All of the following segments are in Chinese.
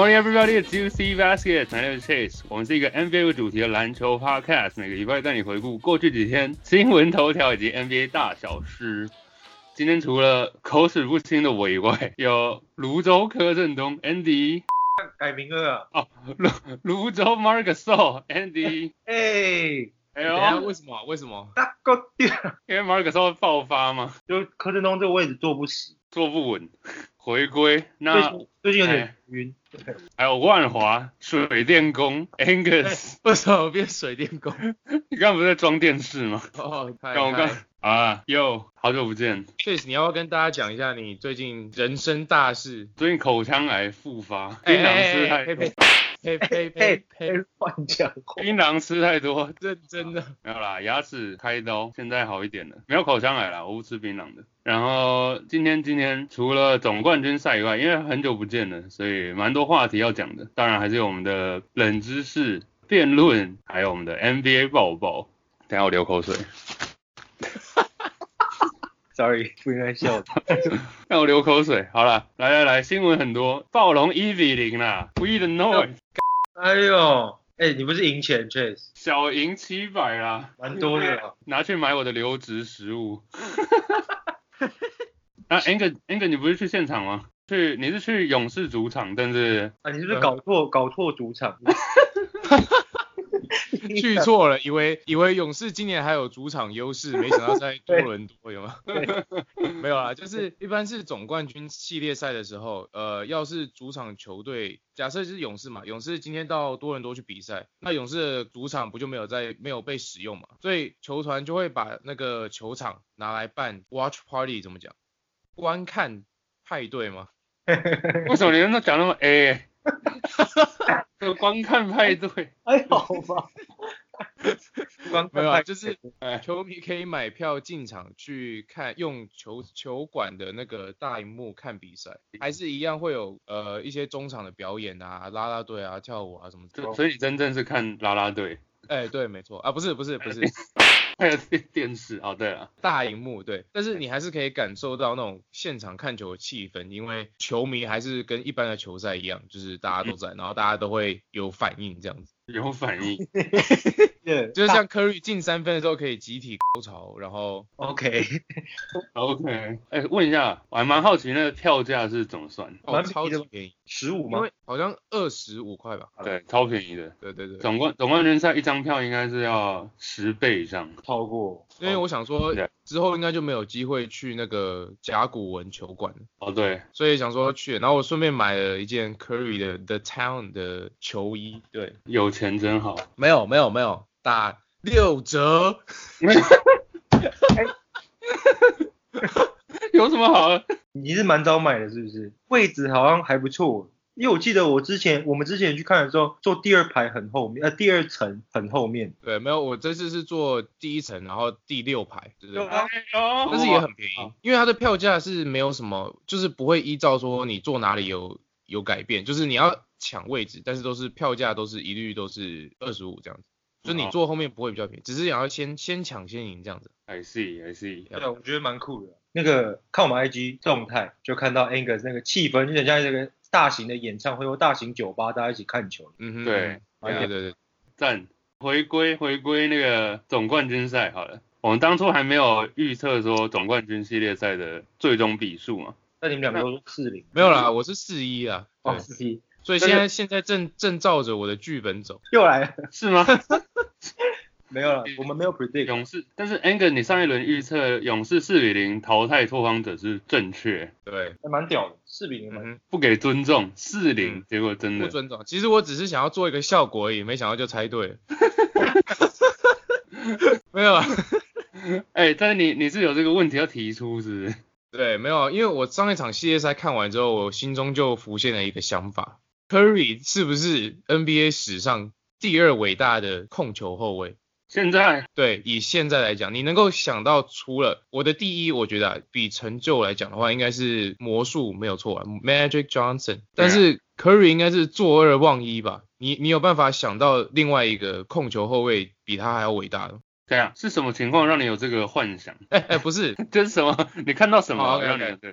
Morning, everybody. It's UC Basket. My name is Chase. 我们是一个 NBA 为主题的篮球 podcast，每个礼拜带你回顾过去几天新闻头条以及 NBA 大小事。今天除了口齿不清的我以外，有泸州柯震东 Andy 改名了哦，泸泸州 Marcus Andy。哎，哎等下呦，为什么？为什么？大个掉，因为 Marcus 爆发嘛，就柯震东这个位置坐不死，坐不稳，回归。那最近有点晕。还有万华水电工 Angus，为什么变水电工？你刚刚不是在装电视吗？哦，太刚我刚啊，哟，好久不见。Chase，你要不要跟大家讲一下你最近人生大事？最近口腔癌复发，哎槟榔吃太多 呸呸，呸呸乱讲话。槟榔吃太多，认真的。没有啦，牙齿开刀，现在好一点了，没有口腔癌啦，我不吃槟榔的。然后今天今天除了总冠军赛以外，因为很久不见了，所以蛮多话题要讲的。当然还是有我们的冷知识辩论，还有我们的 NBA 爆爆。等下我流口水，Sorry，不应该笑的。让我流口水。好了，来来来，新闻很多，暴龙一比零啦，We the noise，哎呦，哎，你不是赢钱 Chase，小赢七百啦。蛮多的啊。拿去买我的留职食物。啊，Ang Ang，你不是去现场吗？去，你是去勇士主场，但是啊，你是不是搞错搞错主场？去错了，以为以为勇士今年还有主场优势，没想到在 多伦多有吗？没有啊，就是一般是总冠军系列赛的时候，呃，要是主场球队，假设是勇士嘛，勇士今天到多伦多去比赛，那勇士的主场不就没有在没有被使用嘛，所以球团就会把那个球场拿来办 watch party，怎么讲？观看派对吗？为什么你们都讲那么 A？这 个观看派对，还好吧。光没有啊，就是哎，球迷可以买票进场去看，用球球馆的那个大荧幕看比赛，还是一样会有呃一些中场的表演啊，啦啦队啊，跳舞啊什么的。所所以真正是看啦啦队，哎，对，没错。啊，不是不是不是 还有电 电视哦，对了，大荧幕，对，但是你还是可以感受到那种现场看球的气氛，因为球迷还是跟一般的球赛一样，就是大家都在，然后大家都会有反应这样子，有反应。对，就是像 Curry 进三分的时候可以集体高潮，然后 OK，OK，哎，问一下，我还蛮好奇那个票价是怎么算？哦超级便宜，十五吗？因为好像二十五块吧。对，超便宜的。对对对，总冠总冠军赛一张票应该是要十倍以上。超过。因为我想说对之后应该就没有机会去那个甲骨文球馆了，哦，对，所以想说去，然后我顺便买了一件 Curry 的 The Town 的球衣，对，有钱真好。没有没有没有，打六折，有什么好？你是蛮早买的，是不是？位置好像还不错，因为我记得我之前我们之前去看的时候，坐第二排很后面，呃，第二层很后面。对，没有，我这次是坐第一层，然后第六排，对对对。但是也很便宜，因为它的票价是没有什么，就是不会依照说你坐哪里有有改变，就是你要抢位置，但是都是票价都是一律都是二十五这样子，就你哦坐后面不会比较便宜，只是想要先先抢先赢这样子。I see, I see。对啊，我觉得蛮酷的。那个看我们 IG 动态，就看到 Angus 那个气氛，就很像这个大型的演唱会或大型酒吧，大家一起看球。嗯哼，对对对对，赞，回归回归那个总冠军赛好了。我们当初还没有预测说总冠军系列赛的最终比数嘛，那你们两个都是四零，没有啦，我是四一啊，对哦，，四一所以现在现在正正照着我的剧本走。又来了，是吗？没有了，我们没有 predict。勇士，但是 Ang，你上一轮预测勇士四比零淘汰拓荒者是正确，对，还蛮屌的，四比零蛮。嗯，不给尊重，四零、嗯结果真的不尊重。其实我只是想要做一个效果而已，没想到就猜对了。没有啊，哎、但是你你是有这个问题要提出是不是？对，没有啊，因为我上一场系列赛看完之后，我心中就浮现了一个想法：Curry 是不是 NBA 史上第二伟大的控球后卫？现在对，以现在来讲，你能够想到除了我的第一，我觉得、啊、比成就来讲的话，应该是魔术没有错啊，Magic Johnson。但是 Curry 应该是坐二望一吧？你你有办法想到另外一个控球后卫比他还要伟大的？对啊，是什么情况让你有这个幻想？哎哎，不是，这是什么？你看到什么？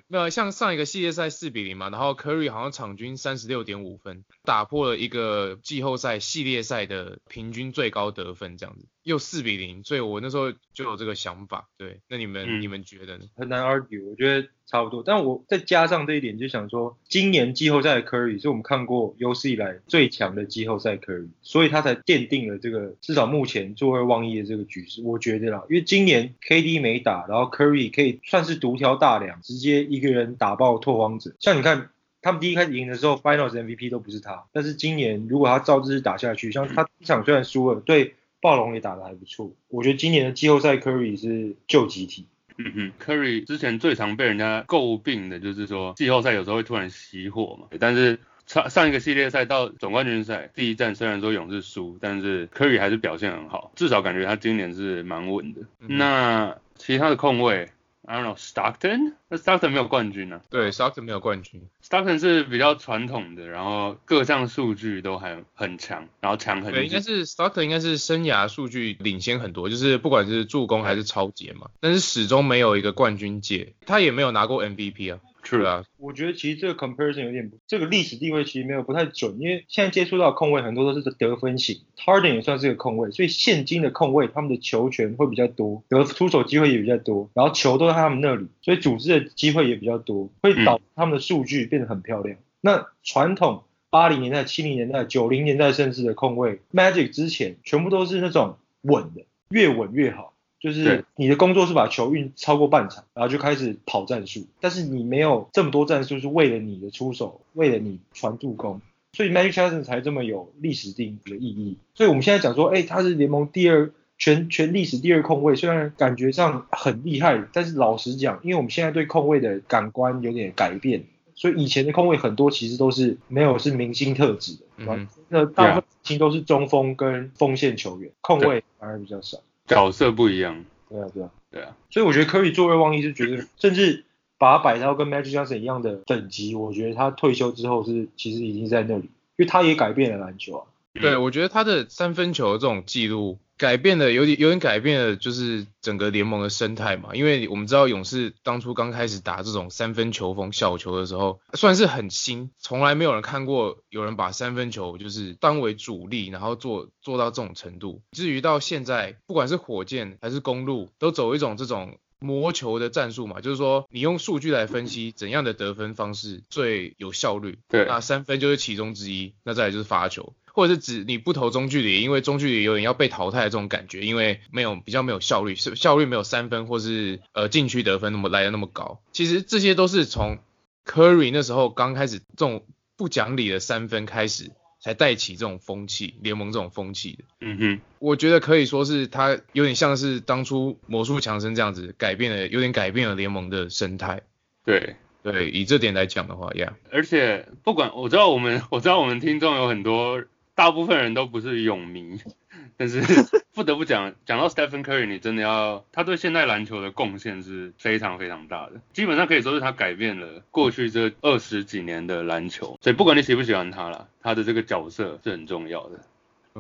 没有像上一个系列赛四比零嘛，然后 Curry 好像场均三十六点五分，打破了一个季后赛系列赛的平均最高得分，这样子又四比零，所以我那时候就有这个想法。对，那你们、嗯你们觉得呢？很难 argue，我觉得差不多。但我再加上这一点，就想说，今年季后赛的 Curry 是我们看过有史以来最强的季后赛 Curry，所以他才奠定了这个至少目前坐二望一的这个局势。我觉得啦，因为今年 KD 没打，然后 Curry 可以算是独挑大梁，直接一个人打爆拓荒者。像你看。他们第一开始赢的时候，Finals MVP 都不是他，但是今年如果他照这次打下去，像他一场虽然输了，对暴龙也打得还不错。我觉得今年的季后赛 Curry 是救集体。嗯哼，Curry 之前最常被人家诟病的就是说季后赛有时候会突然熄火嘛，但是上上一个系列赛到总冠军赛第一战虽然说勇士输，但是 Curry 还是表现很好，至少感觉他今年是蛮稳的。嗯那其他的控卫，I don't know Stockton，那 Stockton 没有冠军啊。对，Stockton 没有冠军，，Stockton 是比较传统的，然后各项数据都还很强，然后强很对，应该。是 Stockton 应该是生涯数据领先很多，就是不管是助攻还是超节嘛，但是始终没有一个冠军戒，他也没有拿过 MVP 啊，对啊，我觉得其实这个 comparison 有点不，这个历史地位其实没有不太准，因为现在接触到的控卫很多都是得分型，Harden 也算是个控卫，所以现今的控卫他们的球权会比较多，得出手机会也比较多，然后球都在他们那里，所以组织的机会也比较多，会导致他们的数据变得很漂亮。那传统八零年代、七零年代、九零年代甚至的控卫，Magic 之前全部都是那种稳的，越稳越好。就是你的工作是把球运超过半场，然后就开始跑战术，但是你没有这么多战术是为了你的出手，为了你传助攻，所以 Magic Johnson 才这么有历史定义的意义。所以我们现在讲说，哎、他是联盟第二全全历史第二控卫，虽然感觉上很厉害，但是老实讲，因为我们现在对控卫的感官有点改变，所以以前的控卫很多其实都是没有是明星特质的，嗯那大部分其实都是中锋跟锋线球员，控卫反而比较少。角色不一样，对啊，对啊。对啊，所以我觉得科比坐二望一是觉得，甚至把他摆到跟 Magic Johnson 一样的等级，我觉得他退休之后是其实已经在那里，因为他也改变了篮球啊。对，我觉得他的三分球这种记录改变了，有点有点改变了，就是整个联盟的生态嘛。因为我们知道勇士当初刚开始打这种三分球风小球的时候，算是很新，从来没有人看过有人把三分球就是当为主力，然后做做到这种程度。至于到现在，不管是火箭还是公路，都走一种这种。磨球的战术嘛，就是说你用数据来分析怎样的得分方式最有效率。对那三分就是其中之一，那再来就是罚球，或者是指你不投中距离，因为中距离有点要被淘汰的这种感觉，因为没有比较没有效率，是效率没有三分或是呃禁区得分那么来的那么高。其实这些都是从 Curry 那时候刚开始这种不讲理的三分开始，才带起这种风气，联盟这种风气的。嗯哼，我觉得可以说是他有点像是当初魔术强森这样子改变了，有点改变了联盟的生态。对。对，以这点来讲的话，Yeah，而且不管我知道我们我知道我们听众有很多，大部分人都不是泳迷，但是 不得不讲，讲到 Stephen Curry，你真的要他对现代篮球的贡献是非常非常大的，基本上可以说是他改变了过去这二十几年的篮球，所以不管你喜不喜欢他啦，他的这个角色是很重要的。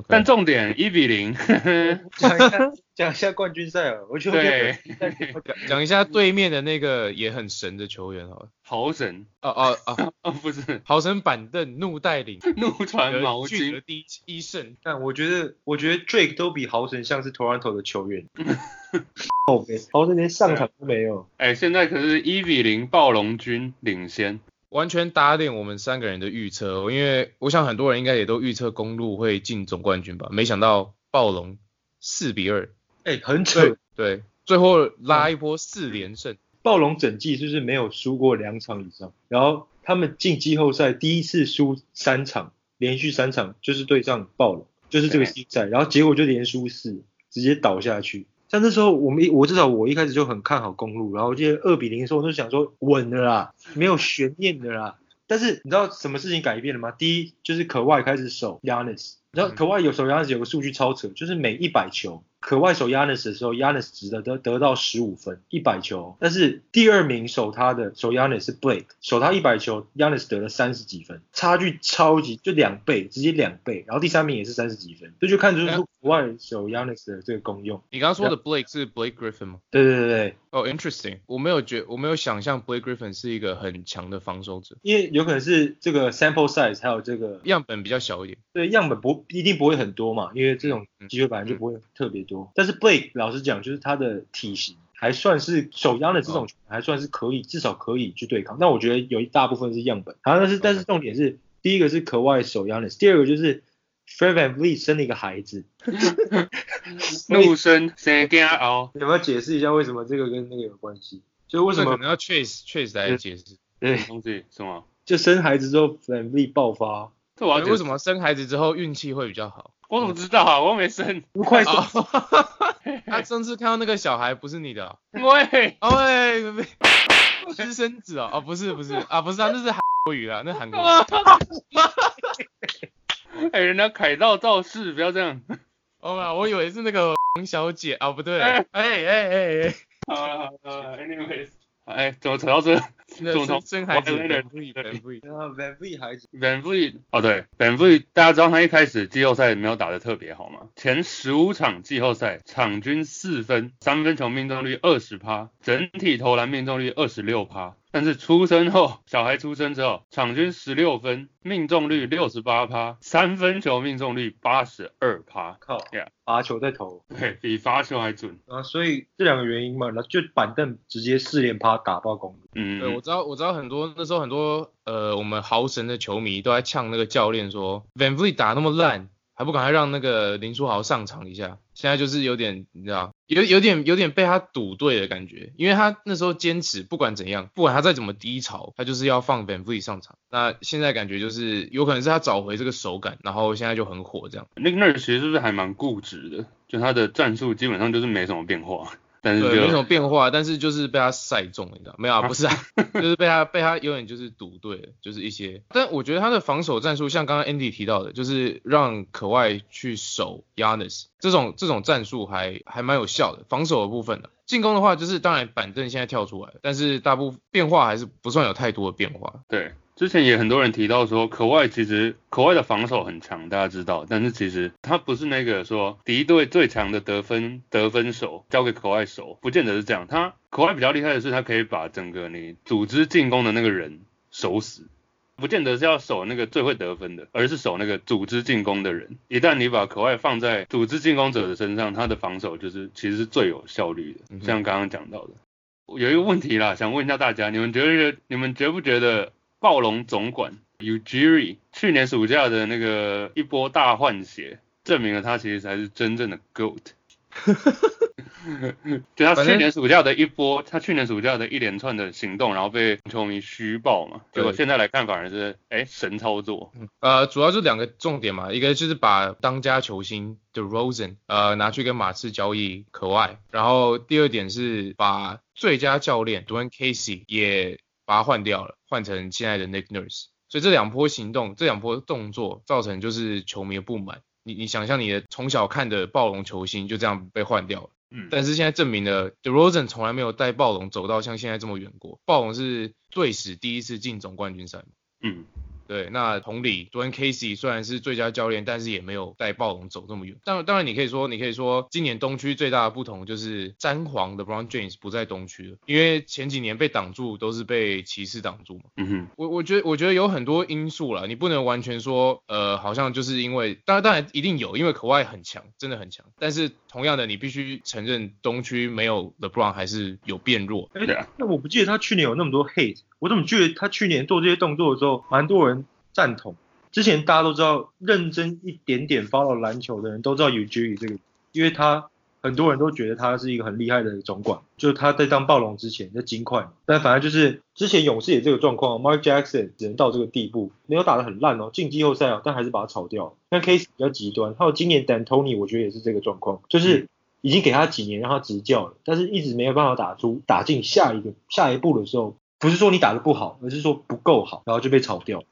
但重点一比零，讲一下讲一下冠军赛啊，我觉得对，讲讲一下对面的那个也很神的球员好了。豪神哦哦哦，哦 不是豪神板凳怒带领怒传毛巾，第一一胜。但我觉得我觉得 Drake 都比豪神像是 Toronto 的球员。OK，豪神连上场都没有。哎，现在可是一比零暴龙军领先，完全打脸我们三个人的预测。哦，因为我想很多人应该也都预测公路会进总冠军吧，没想到暴龙四比二，哎、很扯。对，最后拉一波四连胜，暴龙整季就是没有输过两场以上，然后他们进季后赛第一次输三场，连续三场就是对上暴龙，就是这个季赛，然后结果就连输四，直接倒下去。像那时候我们一我至少我一开始就很看好公路，然后我记得二比零的时候我就想说稳的啦，没有悬念的啦。但是你知道什么事情改变了吗？第一就是可外开始守 Yanis，你知道可外有守 Yanis 有个数据超扯，就是每一百球可外守 Yanis 的时候，Yanis 只得得得到十五分，一百球。但是第二名守他的守 Yanis 是 Blake，守他一百球，Yanis 得了三十几分，差距超级就两倍，直接两倍。然后第三名也是三十几分，这就看出哎外守 Yanis 的这个功用。你刚刚说的 Blake 是 Blake Griffin 吗？对对对对，哦、i n t e r e s t i n g 我没有觉，我没有想象 Blake Griffin 是一个很强的防守者，因为有可能是这个 sample size 还有这个样本比较小一点。对样本不一定不会很多嘛，因为这种机会本来就不会特别多。但是 Blake 老实讲，就是他的体型还算是手央的这种还算是可以，至少可以去对抗。那我觉得有一大部分是样本，好，但是但是重点是第一个是可外手央的，第二个就是 Fred VanVleet 生了一个孩子，怒生生惊熬，有没有解释一下为什么这个跟那个有关系？就为什么这可能要 Chase Chase 来解释，对，东西什么？就生孩子之后 VanVleet 爆发，这我要为什么生孩子之后运气会比较好？我怎么知道啊？我又没生。不快手哦，他上次看到那个小孩不是你的哦，喂，哦喂，喂私生子哦，哦不是不是啊不是啊，那是韩国语啊，那韩国语。哎，人家凯道造势，不要这样。哦嘛，我以为是那个王小姐啊，不对，哎哎哎哎，好了好了，anyways，哎，怎么扯到这？那怎么从生生孩子 Vliet 啊 VanVleet 孩子 Van Vliet，哦对，Van Vliet，大家知道他一开始季后赛没有打得特别好吗？前十五场季后赛场均四分，三分球命中率二十趴，整体投篮命中率二十六趴。但是出生后，小孩出生之后，场均十六分，命中率六十八趴，三分球命中率八十二趴，靠 Yeah 罚球在投对比罚球还准。啊，所以这两个原因嘛，那就板凳直接四连趴打爆公路。嗯，对，我知道，我知道很多那时候很多呃，我们豪神的球迷都在呛那个教练说，Van Vliet 打那么烂，还不赶快让那个林书豪上场一下？现在就是有点，你知道，有有点有点被他赌对的感觉，因为他那时候坚持不管怎样，不管他再怎么低潮，他就是要放 Van Vliet 上场。那现在感觉就是有可能是他找回这个手感，然后现在就很火这样。那个 Nurse 其实是不是还蛮固执的？就他的战术基本上就是没什么变化，但是对，没什就么变化，但是就是被他赛中，你知道没有啊？不是啊，就是被他被他有点就是赌对了，就是一些。但我觉得他的防守战术，像刚刚 Andy 提到的，就是让可外去守 Yanis 这种这种战术还还蛮有效的。防守的部分呢，进攻的话就是当然板凳现在跳出来了，但是大部分变化还是不算有太多的变化。对，之前也很多人提到说，可外其实可外的防守很强，大家知道，但是其实他不是那个说敌对最强的得分得分手交给可外守，不见得是这样。他可外比较厉害的是，他可以把整个你组织进攻的那个人守死。不见得是要守那个最会得分的，而是守那个组织进攻的人。一旦你把可外放在组织进攻者的身上，他的防守就是其实是最有效率的。像刚刚讲到的，有一个问题啦，想问一下大家，你们觉得你们觉不觉得暴龙总管 u g i r i 去年暑假的那个一波大换血，证明了他其实才是真正的 GOAT。就他去年暑假的一波，他去年暑假的一连串的行动，然后被球迷虚报嘛，结果对现在来看反而是哎神操作，呃，主要就两个重点嘛，一个就是把当家球星的 Rosen 呃拿去跟马刺交易可外，然后第二点是把最佳教练 Dwayne Casey 也把它换掉了，换成现在的 Nick Nurse，所以这两波行动，这两波动作造成就是球迷的不满。你你想象你的从小看的暴龙球星就这样被换掉了。嗯，但是现在证明了 d e r o z e n 从来没有带暴龙走到像现在这么远过。暴龙是队史第一次进总冠军赛嘛。嗯，对，那同理，Dwayne Casey 虽然是最佳教练，但是也没有带暴龙走这么远。当，当然你可以说，你可以说，今年东区最大的不同就是詹皇的 Brown James 不在东区了，因为前几年被挡住都是被骑士挡住嘛。嗯哼，我我觉得我觉得有很多因素啦，你不能完全说，呃，好像就是因为，当然当然一定有，因为可外很强，真的很强。但是同样的，你必须承认东区没有 LeBron 还是有变弱。哎对啊，那我不记得他去年有那么多 hate，我怎么记得他去年做这些动作的时候，蛮多人赞同。之前大家都知道，认真一点点 follow 篮球的人都知道 Ujiri 这个，因为他很多人都觉得他是一个很厉害的总管，就是他在当暴龙之前在金块，但反正就是之前勇士也这个状况，Mark Jackson 只能到这个地步，没有打得很烂哦，进季后赛哦，但还是把他炒掉。那 Case 比较极端，还有今年 D'Antoni 我觉得也是这个状况，就是已经给他几年让他执教了，但是一直没有办法打出打进下一个下一步的时候，不是说你打得不好，而是说不够好，然后就被炒掉。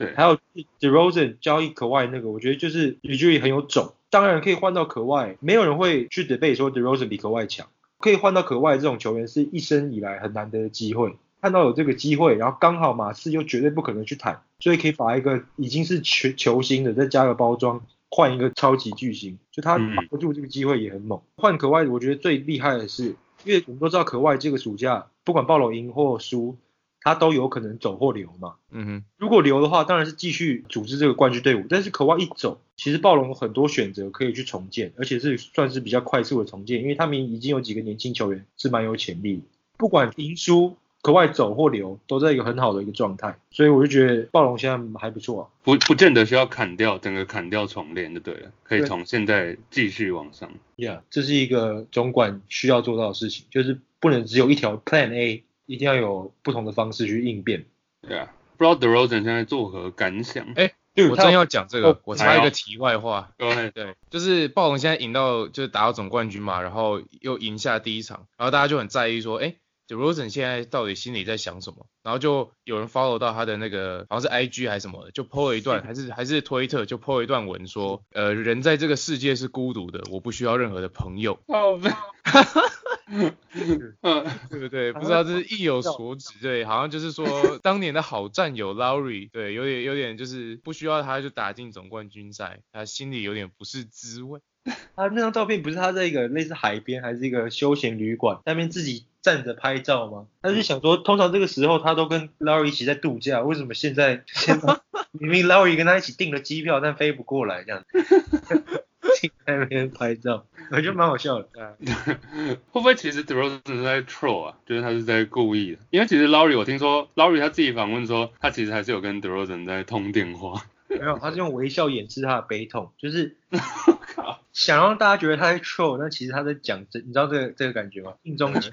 对，还有 DeRozan 交易可外那个，我觉得就是 Ujiri 很有种，当然可以换到可外，没有人会去 debate 说 DeRozan 比可外强，可以换到可外这种球员是一生以来很难得的机会，看到有这个机会，然后刚好马刺又绝对不可能去谈，所以可以把一个已经是球球星的再加个包装，换一个超级巨星，就他嗯。把握住这个机会也很猛。换可外，我觉得最厉害的是，因为我们都知道可外这个暑假不管暴龙赢或输，他都有可能走或留嘛。嗯哼，如果留的话，当然是继续组织这个冠军队伍。但是可外一走，其实暴龙有很多选择可以去重建，而且是算是比较快速的重建，因为他们已经有几个年轻球员是蛮有潜力的。不管赢输，可外走或留，都在一个很好的一个状态。所以我就觉得暴龙现在还不错啊。不不见得需要砍掉，整个砍掉重练就对了，可以从现在继续往上。Yeah，这是一个总管需要做到的事情，就是不能只有一条 Plan A，一定要有不同的方式去应变。对啊，不知道 DeRozan 现在作何感想？哎对我正要讲这个哦，我插一个题外话。对，就是暴龙现在赢到就是打到总冠军嘛，然后又赢下第一场，然后大家就很在意说，哎 e z a n 现在到底心里在想什么？然后就有人 follow 到他的那个好像是 IG 还是什么的，就 po 了一段，还是还是推特就 po 了一段文说，呃，人在这个世界是孤独的，我不需要任何的朋友，好呗。嗯，对不对？不知道这是意有所指，对，好像就是说 当年的好战友 Lowry，对，有点有点就是不需要他就打进总冠军赛，他心里有点不是滋味。他那张照片不是他在一个类似海边还是一个休闲旅馆那边自己站着拍照吗？他就想说，通常这个时候他都跟 Larry 一起在度假，为什么现在现在明明 Larry 跟他一起订了机票，但飞不过来这样子，在那边拍照，我觉得蛮好笑的。会不会其实 DeRozan 是在 troll 啊？就是他是在故意的，因为其实 Laurie 我听说 Laurie 他自己访问说，他其实还是有跟 DeRozan 在通电话。没有，他是用微笑掩饰他的悲痛，就是靠，想让大家觉得他在 troll，但其实他在讲真，你知道这个这个感觉吗？硬中情。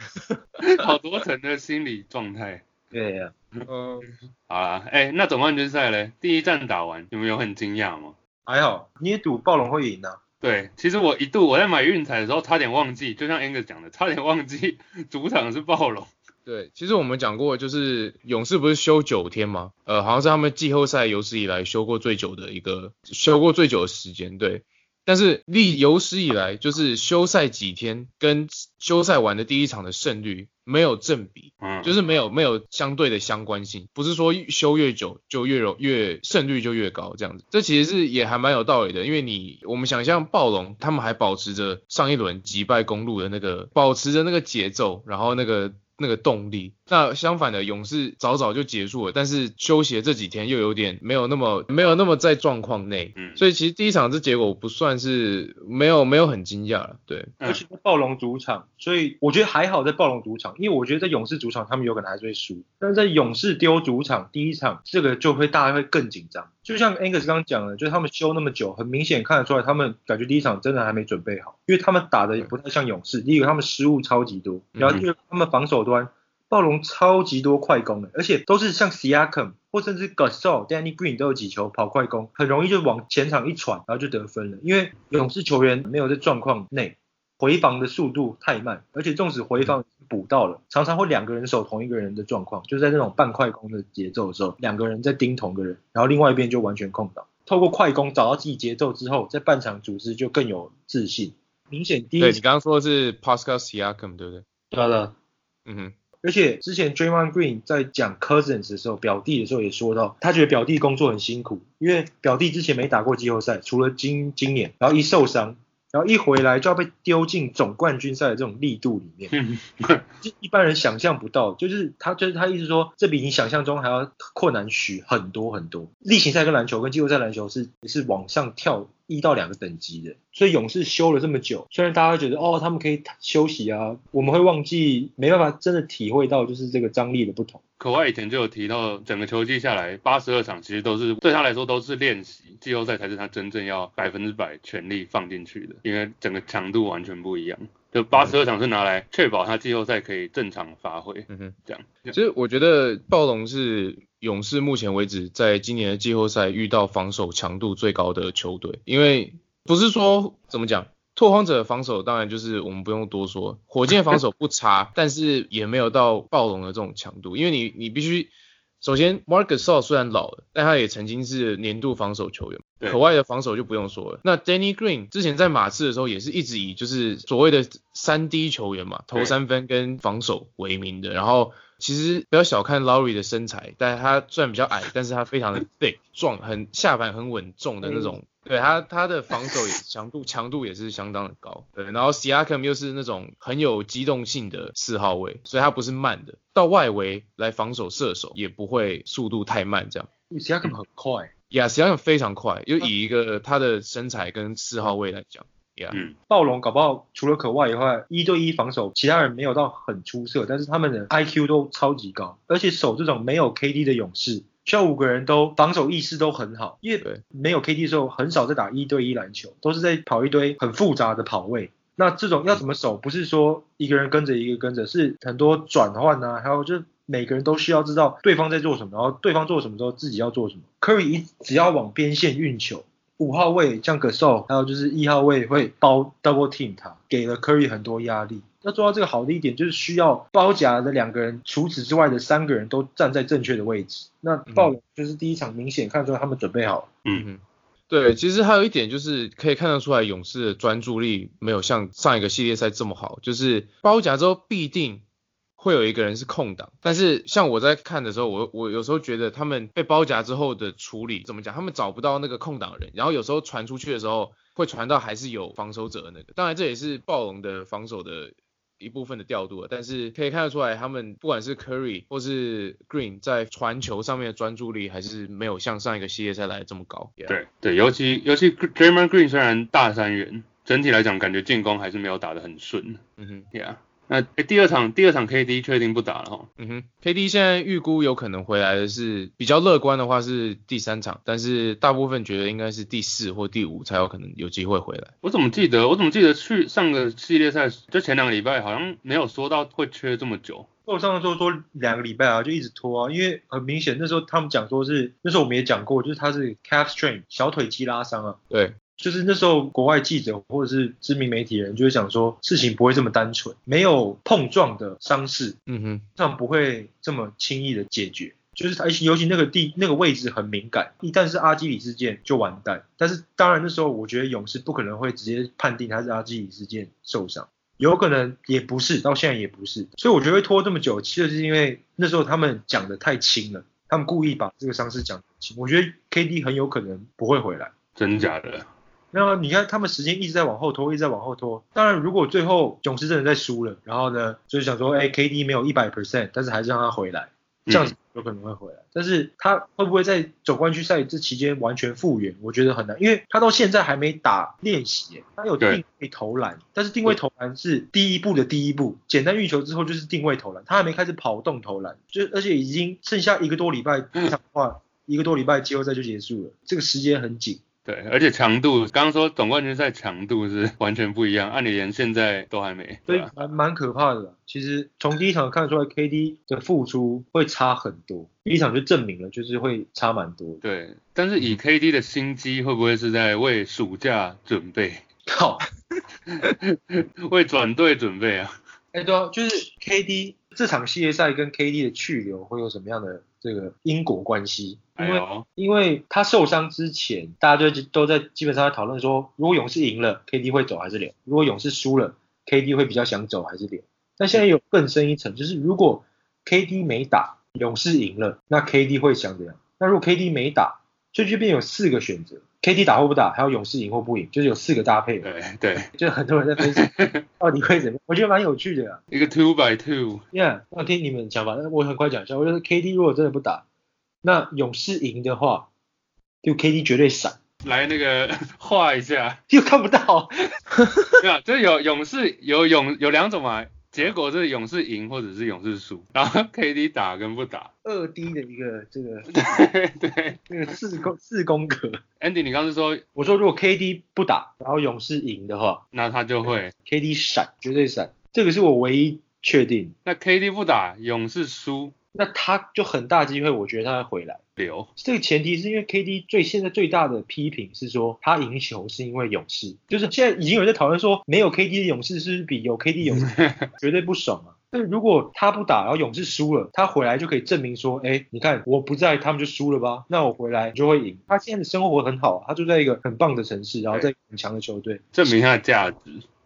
好多层的心理状态。对呀、嗯，好啦，哎、那总冠军赛嘞，第一战打完，有没有很惊讶吗？还好，你也赌暴龙会赢啊。对，其实我一度我在买运彩的时候，差点忘记，就像 Angus 讲的，差点忘记 主场是暴龙。对，其实我们讲过，就是勇士不是休九天吗？呃，好像是他们季后赛有史以来休过最久的一个，休过最久的时间。对，但是历有史以来，就是休赛几天跟休赛完的第一场的胜率没有正比，嗯，就是没有没有相对的相关性，不是说休越久就越容越胜率就越高这样子。这其实是也还蛮有道理的，因为你我们想象暴龙他们还保持着上一轮击败公路的那个，保持着那个节奏，然后那个。那个动力，那相反的勇士早早就结束了，但是休息的这几天又有点没有那么没有那么在状况内，嗯所以其实第一场这结果不算是没有没有很惊讶了，对，嗯而且在暴龙主场，所以我觉得还好在暴龙主场，因为我觉得在勇士主场他们有可能还是会输，但是在勇士丢主场第一场，这个就会大家会更紧张。就像 Angus 刚刚讲的，就是他们休那么久，很明显看得出来他们感觉第一场真的还没准备好，因为他们打的不太像勇士。第一个他们失误超级多，然后第二他们防守端暴龙超级多快攻的，而且都是像 Siakam 或甚至 Gasol、Danny Green 都有几球跑快攻，很容易就往前场一传，然后就得分了。因为勇士球员没有在状况内，回防的速度太慢，而且纵使回防补到了，常常会两个人守同一个人的状况，就在那种半快攻的节奏的时候，两个人在盯同个人，然后另外一边就完全空档。透过快攻找到自己节奏之后，在半场组织就更有自信。明显第一对你刚刚说的是 Pascal Siakam 对不对？对啊对啊嗯哼。而且之前 Draymond Green 在讲 Cousins 的时候，表弟的时候也说到，他觉得表弟工作很辛苦，因为表弟之前没打过季后赛，除了今今年，然后一受伤，然后一回来就要被丢进总冠军赛的这种力度里面，嗯就一般人想象不到。就是他就是他意思说，这比你想象中还要困难许很多很多。例行赛跟篮球跟季后赛篮球是是往上跳一到两个等级的，所以勇士休了这么久，虽然大家会觉得哦他们可以休息啊，我们会忘记没办法真的体会到就是这个张力的不同。可外以前就有提到，整个球季下来，八十二场其实都是对他来说都是练习，季后赛才是他真正要百分之百全力放进去的，因为整个强度完全不一样。就八十二场是拿来确保他季后赛可以正常发挥，嗯哼，这样。其实我觉得暴龙是勇士目前为止在今年的季后赛遇到防守强度最高的球队，因为不是说怎么讲，拓荒者的防守当然就是我们不用多说，火箭防守不差，但是也没有到暴龙的这种强度，因为你你必须。首先，Marcus Gasol 虽然老了，但他也曾经是年度防守球员。对可外的防守就不用说了。那 Danny Green 之前在马刺的时候，也是一直以就是所谓的三 D 球员嘛，投三分跟防守为名的。然后其实不要小看 Lowry 的身材，但他虽然比较矮，但是他非常的 thick 壮，很下盘很稳重的那种。对他他的防守也强度强度也是相当的高，对，然后 Siakam 又是那种很有机动性的四号位，所以他不是慢的，到外围来防守射手也不会速度太慢这样。Siakam 很快，呀，Siakam 非常快，就以一个他的身材跟四号位来讲，呀、嗯，暴龙搞不好除了可外以外，一对一防守其他人没有到很出色，但是他们的 IQ 都超级高，而且守这种没有 KD 的勇士，需要五个人都防守意识都很好，因为没有 KD 的时候很少在打一对一篮球，都是在跑一堆很复杂的跑位。那这种要怎么守？不是说一个人跟着一个跟着，是很多转换啊，还有就是每个人都需要知道对方在做什么，然后对方做什么之后自己要做什么。Curry 一只要往边线运球，五号位像葛兽，还有就是一号位会包 double team 他，给了 Curry 很多压力。要做到这个好的一点，就是需要包夹的两个人，除此之外的三个人都站在正确的位置。那暴龙就是第一场明显看出来他们准备好了。嗯，嗯，对，其实还有一点就是可以看得出来，勇士的专注力没有像上一个系列赛这么好，就是包夹之后必定会有一个人是空档，但是像我在看的时候，我我有时候觉得他们被包夹之后的处理怎么讲，他们找不到那个空档人，然后有时候传出去的时候会传到还是有防守者的那个，当然这也是暴龙的防守的。一部分的调度了，但是可以看得出来，他们不管是 Curry 或是 Green 在传球上面的专注力，还是没有像上一个系列赛来的这么高。Yeah 对对，尤其尤其 Draymond Green 虽然大三元，整体来讲感觉进攻还是没有打得很顺。嗯哼，Yeah，那诶第二场第二场 KD 确定不打了哈。嗯哼，KD 现在预估有可能回来的是比较乐观的话是第三场，但是大部分觉得应该是第四或第五才有可能有机会回来。我怎么记得我怎么记得去上个系列赛就前两个礼拜好像没有说到会缺这么久。受伤的时候说两个礼拜啊，就一直拖啊，因为很明显那时候他们讲说是那时候我们也讲过，就是他是 calf strain 小腿肌拉伤啊，对，就是那时候国外记者或者是知名媒体人就会想说事情不会这么单纯，没有碰撞的伤势，嗯哼，这样不会这么轻易的解决。就是而且尤其那个地那个位置很敏感，一旦是阿基里事件就完蛋。但是当然那时候我觉得勇士不可能会直接判定他是阿基里事件受伤，有可能也不是，到现在也不是。所以我觉得会拖这么久，其实是因为那时候他们讲的太轻了，他们故意把这个伤势讲得轻。我觉得 KD 很有可能不会回来。真假的？那你看他们时间一直在往后拖，一直在往后拖。当然，如果最后勇士真的在输了，然后呢，就是想说，哎，KD 没有一百 percent，但是还是让他回来，这样子有可能会回来。但是他会不会在总冠军赛这期间完全复原？我觉得很难，因为他到现在还没打练习，他有定位投篮，但是定位投篮是第一步的第一步，简单运球之后就是定位投篮，他还没开始跑动投篮，就而且已经剩下一个多礼拜，这场的话一个多礼拜季后赛就结束了，这个时间很紧。对，而且强度，刚刚说总冠军赛强度是 完全不一样，按理连现在都还没，所以对吧？蛮蛮可怕的。其实从第一场看出来，KD 的付出会差很多。第一场就证明了，就是会差蛮多。对，但是以 KD 的心机，会不会是在为暑假准备，靠，为转队准备啊？哎、对啊，就是 KD 这场系列赛跟 KD 的去留会有什么样的这个因果关系？因为、哎，因为他受伤之前，大家就都在基本上在讨论说，如果勇士赢了，KD 会走还是留？如果勇士输了，KD 会比较想走还是留？那现在有更深一层，就是如果 KD 没打，勇士赢了，那 KD 会想怎样？那如果 KD 没打，就这边有四个选择，KD 打或不打，还有勇士赢或不赢，就是有四个搭配。对对，就很多人在分析 到底会怎么样，我觉得蛮有趣的啊。一个 two by two，Yeah，我听你们的想法，那我很快讲一下。我觉得 KD 如果真的不打，那勇士赢的话，就 KD 绝对闪，来那个 画一下，又看不到。对啊，就是有勇士有勇有两种嘛，结果是勇士赢或者是勇士输，然后 KD 打跟不打，二 D 的一个这个 对对这个四宫四宫格。，Andy 你刚刚是说我说如果 KD 不打，然后勇士赢的话那他就会，，KD 闪，绝对闪，这个是我唯一确定。那 KD 不打，勇士输那他就很大机会，我觉得他会回来。留，这个前提是因为 KD 最现在最大的批评是说他赢球是因为勇士，就是现在已经有人在讨论说没有 KD 的勇士是不是比有 KD 勇士 绝对不爽啊。但如果他不打，然后勇士输了，他回来就可以证明说，哎，你看我不在，他们就输了吧？那我回来就会赢。他现在的生活很好啊，他住在一个很棒的城市，然后在很强的球队。证明他的价值。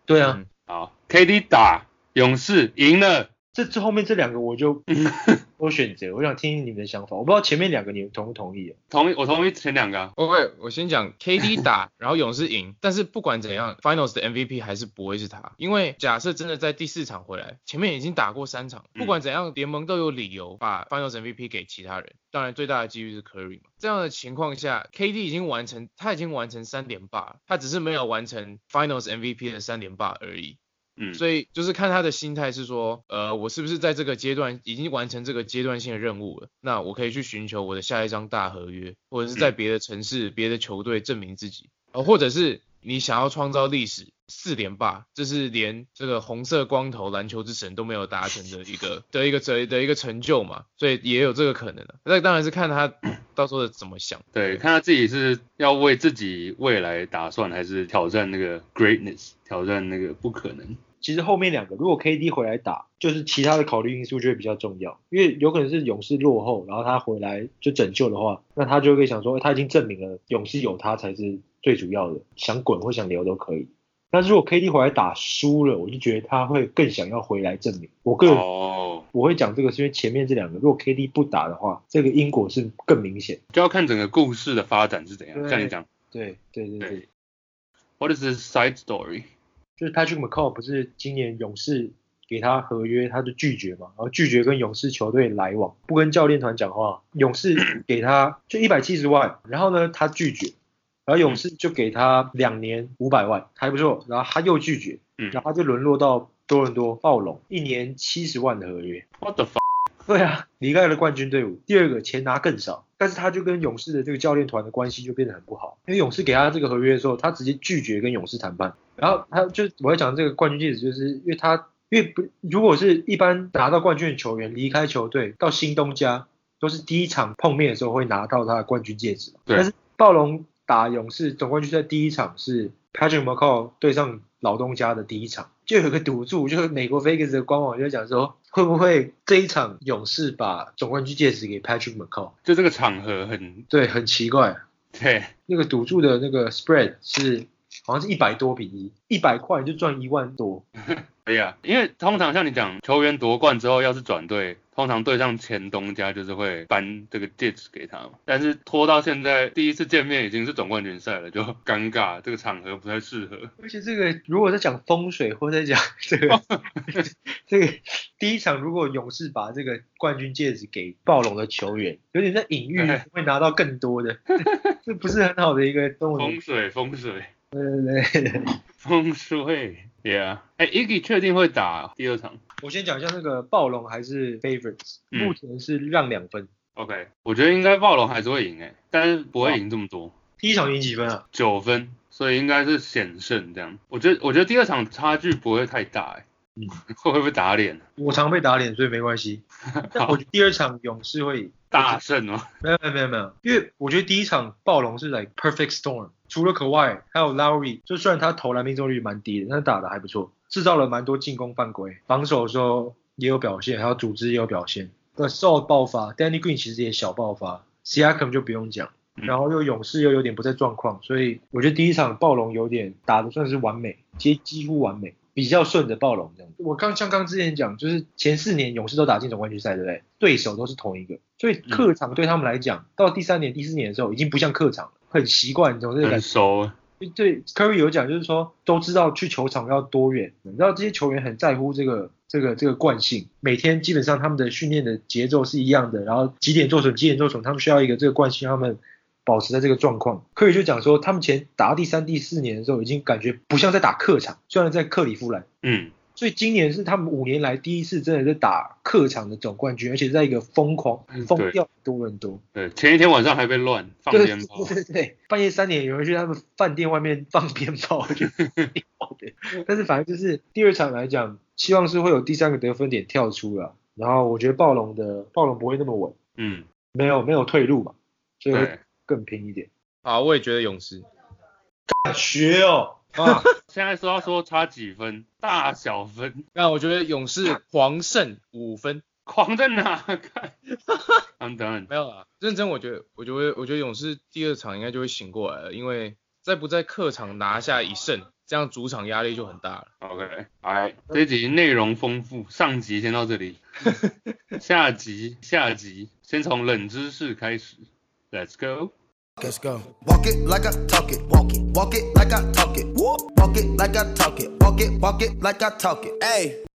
对啊，嗯好，KD 打勇士赢了，这这后面这两个我就 我选择，我想听听你们的想法。我不知道前面两个你们同不同意、啊？同意，我同意前两个啊。OK，我先讲 KD 打，然后勇士赢，但是不管怎样，Finals 的 MVP 还是不会是他，因为假设真的在第四场回来，前面已经打过三场，不管怎样，联盟都有理由把 Finals MVP 给其他人，当然最大的几率是 Curry 嘛。这样的情况下，KD 已经完成，他已经完成三连霸，他只是没有完成 Finals MVP 的三连霸而已。嗯，所以就是看他的心态是说，呃，我是不是在这个阶段已经完成这个阶段性的任务了？那我可以去寻求我的下一张大合约，或者是在别的城市、别的球队证明自己，呃，或者是你想要创造历史四连霸，这是连这个红色光头篮球之神都没有达成的一个 的一个的的一个成就嘛，所以也有这个可能的。那当然是看他 到时候怎么想。对，看他自己是要为自己未来打算，还是挑战那个 greatness，挑战那个不可能。其实后面两个如果 KD 回来打，就是其他的考虑因素就会比较重要，因为有可能是勇士落后，然后他回来就拯救的话，那他就会想说，他已经证明了勇士有他才是最主要的，想滚或想留都可以。但是如果 KD 回来打输了，我就觉得他会更想要回来证明。我个人哦，我会讲这个，是因为前面这两个，如果 KD 不打的话，这个因果是更明显。就要看整个故事的发展是怎样。对像你讲对对对对对，，What is the side story？就是 Patrick McCall 不是今年勇士给他合约，他就拒绝嘛，然后拒绝跟勇士球队来往，不跟教练团讲话。勇士给他就一百七十万，然后呢他拒绝，然后勇士就给他两年五百万，还不错，然后他又拒绝，嗯然后他就沦落到多伦多暴龙，一年七十万的合约。，What the fuck？对啊，离开了冠军队伍。第二个钱拿更少，但是他就跟勇士的这个教练团的关系就变得很不好。因为勇士给他这个合约的时候，他直接拒绝跟勇士谈判。然后他就我要讲这个冠军戒指，就是因为他因为不如果是一般拿到冠军的球员离开球队到新东家，都是第一场碰面的时候会拿到他的冠军戒指。对但是暴龙打勇士总冠军赛第一场是 Patrick McCall 对上老东家的第一场，就有一个赌注，就是美国 Vegas 的官网就讲说，会不会这一场勇士把总冠军戒指给 Patrick McCall？就这个场合很对，很奇怪，对，那个赌注的那个 spread 是好像是一百多比一，一百块就赚一万多。对 呀啊，因为通常像你讲，球员夺冠之后要是转队，通常对上前东家就是会颁这个戒指给他嘛。但是拖到现在第一次见面已经是总冠军赛了，就尴尬，这个场合不太适合。而且这个如果在讲风水或者在讲这个 这个第一场，如果勇士把这个冠军戒指给暴龙的球员，有点在隐喻对 会拿到更多的，这不是很好的一个动作。风水，风水，对对对。风水，Yeah。哎，Iggy 确定会打第二场我先讲一下那个暴龙还是 favorites，、嗯目前是让两分。？OK，我觉得应该暴龙还是会赢哎，但是不会赢这么多，第一场赢几分啊？九分，所以应该是险胜这样。我觉得我觉得第二场差距不会太大哎，嗯 会不会打脸？我常被打脸，所以没关系。但我觉得第二场勇士会赢。大胜吗？没有没有没有没有，因为我觉得第一场暴龙是 like perfect storm，除了 Kawhi 还有 Lowry，就虽然他投篮命中率蛮低的，但是打的还不错，制造了蛮多进攻犯规，防守的时候也有表现，还有组织也有表现。The Saul 爆发，Danny Green 其实也小爆发，Siakam 就不用讲。嗯然后又勇士又有点不在状况，所以我觉得第一场暴龙有点打的算是完美，几几乎完美，比较顺着暴龙这样。我刚像刚之前讲，就是前四年勇士都打进总冠军赛，对不对？对手都是同一个，所以客场对他们来讲，到第三年、第四年的时候已经不像客场了，很习惯这种这个感很。熟，对，Curry 有讲，就是说都知道去球场要多远，你知道这些球员很在乎这个这个这个惯性，每天基本上他们的训练的节奏是一样的，然后几点做什么几点做什么，他们需要一个这个惯性，他们保持在这个状况。Curry 就讲说，他们前打到第三、第四年的时候，已经感觉不像在打客场，虽然在克里夫兰。嗯，所以今年是他们五年来第一次真的是打客场的总冠军，而且在一个疯狂嗯疯掉的多伦多。对，前一天晚上还被乱放鞭炮，对对对，半夜三点有人去他们饭店外面放鞭炮，我觉得挺好的。但是反正就是第二场来讲，希望是会有第三个得分点跳出了。然后我觉得暴龙的暴龙不会那么稳，嗯，没有没有退路嘛，所以更拼一点。好，我也觉得勇士。学哦，啊，现在说要说差几分，大小分，那我觉得勇士狂胜五分，狂在哪？看？I'm done，没有啦，认真我觉得，我觉得我觉得勇士第二场应该就会醒过来了，因为在不在客场拿下一胜，这样主场压力就很大了。OK，哎，这集内容丰富，上集先到这里，下集下集先从冷知识开始，Let's go。Let's go. Walk it like I talk it. Walk it. Walk it like I talk it. Walk it like I talk it. Walk it. Walk it like I talk it. Hey.